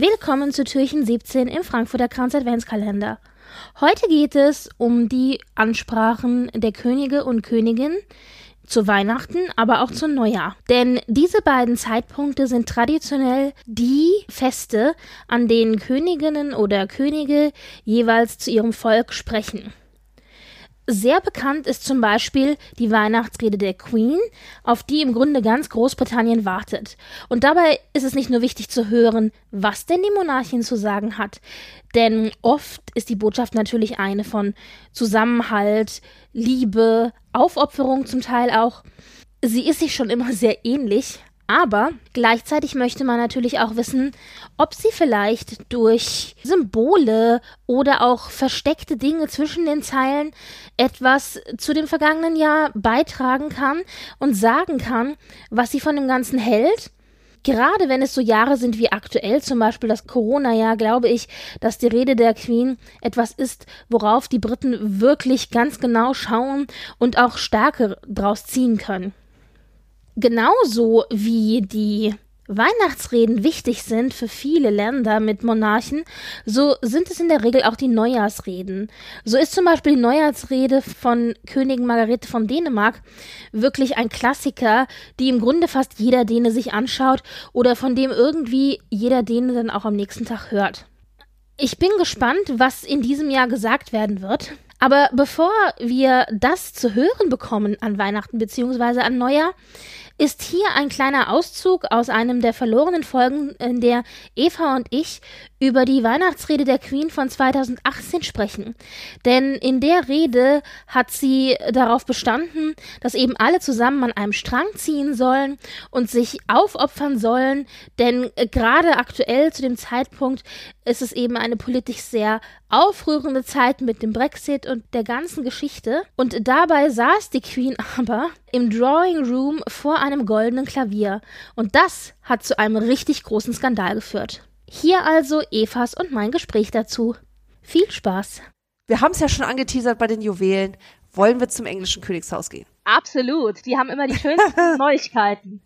Willkommen zu Türchen 17 im Frankfurter Kranz Adventskalender. Heute geht es um die Ansprachen der Könige und Königin zu Weihnachten, aber auch zu Neujahr. Denn diese beiden Zeitpunkte sind traditionell die Feste, an denen Königinnen oder Könige jeweils zu ihrem Volk sprechen. Sehr bekannt ist zum Beispiel die Weihnachtsrede der Queen, auf die im Grunde ganz Großbritannien wartet. Und dabei ist es nicht nur wichtig zu hören, was denn die Monarchin zu sagen hat, denn oft ist die Botschaft natürlich eine von Zusammenhalt, Liebe, Aufopferung zum Teil auch. Sie ist sich schon immer sehr ähnlich, aber gleichzeitig möchte man natürlich auch wissen, ob sie vielleicht durch Symbole oder auch versteckte Dinge zwischen den Zeilen etwas zu dem vergangenen Jahr beitragen kann und sagen kann, was sie von dem Ganzen hält. Gerade wenn es so Jahre sind wie aktuell, zum Beispiel das Corona-Jahr, glaube ich, dass die Rede der Queen etwas ist, worauf die Briten wirklich ganz genau schauen und auch Stärke draus ziehen können genauso wie die Weihnachtsreden wichtig sind für viele Länder mit Monarchen, so sind es in der Regel auch die Neujahrsreden. So ist zum Beispiel die Neujahrsrede von Königin Margarete von Dänemark wirklich ein Klassiker, die im Grunde fast jeder Däne sich anschaut oder von dem irgendwie jeder Däne dann auch am nächsten Tag hört. Ich bin gespannt, was in diesem Jahr gesagt werden wird. Aber bevor wir das zu hören bekommen an Weihnachten bzw. an Neujahr, ist hier ein kleiner Auszug aus einem der verlorenen Folgen, in der Eva und ich über die Weihnachtsrede der Queen von 2018 sprechen. Denn in der Rede hat sie darauf bestanden, dass eben alle zusammen an einem Strang ziehen sollen und sich aufopfern sollen, denn gerade aktuell zu dem Zeitpunkt ist es eben eine politisch sehr aufrührende Zeit mit dem Brexit und der ganzen Geschichte. Und dabei saß die Queen aber im Drawing Room vor einem goldenen Klavier. Und das hat zu einem richtig großen Skandal geführt. Hier also Evas und mein Gespräch dazu. Viel Spaß. Wir haben es ja schon angeteasert bei den Juwelen. Wollen wir zum englischen Königshaus gehen? Absolut. Die haben immer die schönsten Neuigkeiten.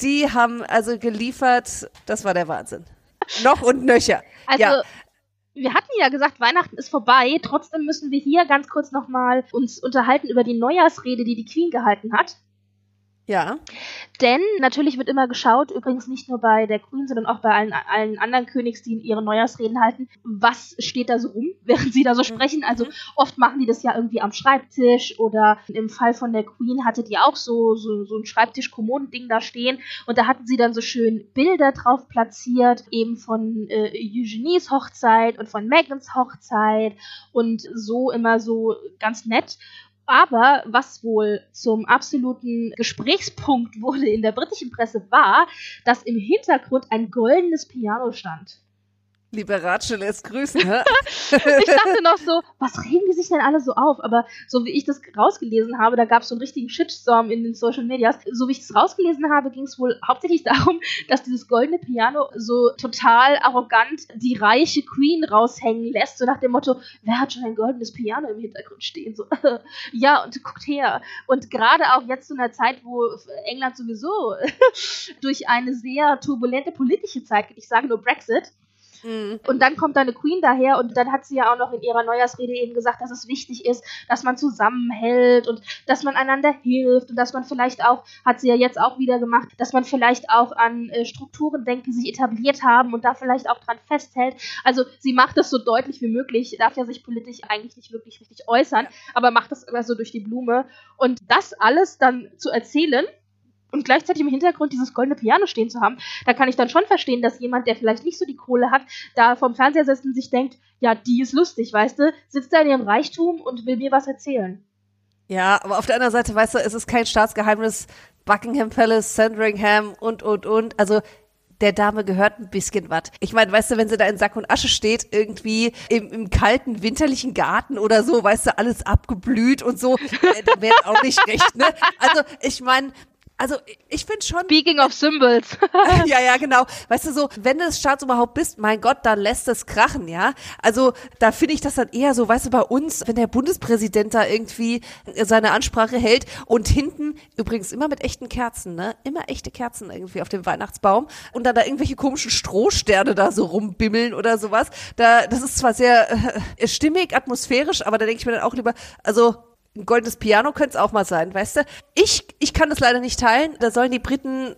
Die haben also geliefert, das war der Wahnsinn. Noch und nöcher. Also, ja. Wir hatten ja gesagt, Weihnachten ist vorbei. Trotzdem müssen wir hier ganz kurz nochmal uns unterhalten über die Neujahrsrede, die die Queen gehalten hat. Ja. Denn natürlich wird immer geschaut, übrigens nicht nur bei der Queen, sondern auch bei allen, allen anderen Königs, die ihre Neujahrsreden halten, was steht da so rum, während sie da so mhm. sprechen. Also oft machen die das ja irgendwie am Schreibtisch oder im Fall von der Queen hatte die auch so, so, so ein Schreibtisch-Kommodending da stehen und da hatten sie dann so schön Bilder drauf platziert, eben von äh, Eugenies Hochzeit und von Megans Hochzeit und so immer so ganz nett. Aber was wohl zum absoluten Gesprächspunkt wurde in der britischen Presse war, dass im Hintergrund ein goldenes Piano stand. Liberace lässt grüßen, hä? ich dachte noch so, was regen die sich denn alle so auf? Aber so wie ich das rausgelesen habe, da gab es so einen richtigen Shitstorm in den Social Medias. So wie ich das rausgelesen habe, ging es wohl hauptsächlich darum, dass dieses goldene Piano so total arrogant die reiche Queen raushängen lässt, so nach dem Motto, wer hat schon ein goldenes Piano im Hintergrund stehen? So, ja, und guckt her. Und gerade auch jetzt zu einer Zeit, wo England sowieso durch eine sehr turbulente politische Zeit geht, ich sage nur Brexit, Mhm. Und dann kommt deine Queen daher und dann hat sie ja auch noch in ihrer Neujahrsrede eben gesagt, dass es wichtig ist, dass man zusammenhält und dass man einander hilft und dass man vielleicht auch, hat sie ja jetzt auch wieder gemacht, dass man vielleicht auch an äh, Strukturen denkt, die sich etabliert haben und da vielleicht auch dran festhält. Also sie macht das so deutlich wie möglich, darf ja sich politisch eigentlich nicht wirklich richtig äußern, aber macht das immer so durch die Blume. Und das alles dann zu erzählen, und gleichzeitig im Hintergrund dieses goldene Piano stehen zu haben, da kann ich dann schon verstehen, dass jemand, der vielleicht nicht so die Kohle hat, da vom Fernseher sitzt und sich denkt, ja, die ist lustig, weißt du, sitzt da in ihrem Reichtum und will mir was erzählen. Ja, aber auf der anderen Seite, weißt du, es ist kein Staatsgeheimnis, Buckingham Palace, Sandringham und, und, und, also der Dame gehört ein bisschen was. Ich meine, weißt du, wenn sie da in Sack und Asche steht, irgendwie im, im kalten winterlichen Garten oder so, weißt du, alles abgeblüht und so, äh, wäre auch nicht recht, ne? Also ich meine, also ich finde schon. Speaking of Symbols. ja, ja, genau. Weißt du so, wenn du Staatsoberhaupt bist, mein Gott, dann lässt es krachen, ja. Also da finde ich das dann eher so, weißt du, bei uns, wenn der Bundespräsident da irgendwie seine Ansprache hält und hinten übrigens immer mit echten Kerzen, ne? Immer echte Kerzen irgendwie auf dem Weihnachtsbaum und dann da irgendwelche komischen Strohsterne da so rumbimmeln oder sowas. Da, das ist zwar sehr äh, stimmig, atmosphärisch, aber da denke ich mir dann auch lieber, also ein goldenes Piano könnte es auch mal sein, weißt du? Ich, ich kann das leider nicht teilen. Da sollen die Briten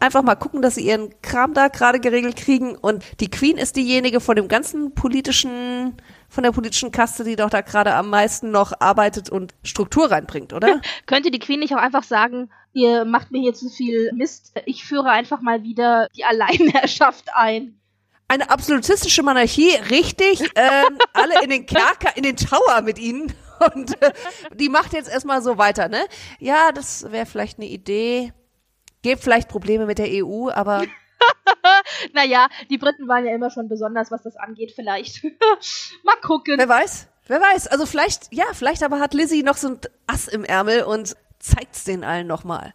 einfach mal gucken, dass sie ihren Kram da gerade geregelt kriegen. Und die Queen ist diejenige von dem ganzen politischen, von der politischen Kaste, die doch da gerade am meisten noch arbeitet und Struktur reinbringt, oder? Könnte die Queen nicht auch einfach sagen, ihr macht mir hier zu viel Mist, ich führe einfach mal wieder die Alleinherrschaft ein. Eine absolutistische Monarchie, richtig. ähm, alle in den Kerker, in den Tower mit ihnen. Und äh, die macht jetzt erstmal so weiter, ne? Ja, das wäre vielleicht eine Idee. Gibt vielleicht Probleme mit der EU, aber. naja, die Briten waren ja immer schon besonders, was das angeht, vielleicht. Mal gucken. Wer weiß? Wer weiß? Also vielleicht, ja, vielleicht aber hat Lizzie noch so ein Ass im Ärmel und zeigt's den allen nochmal.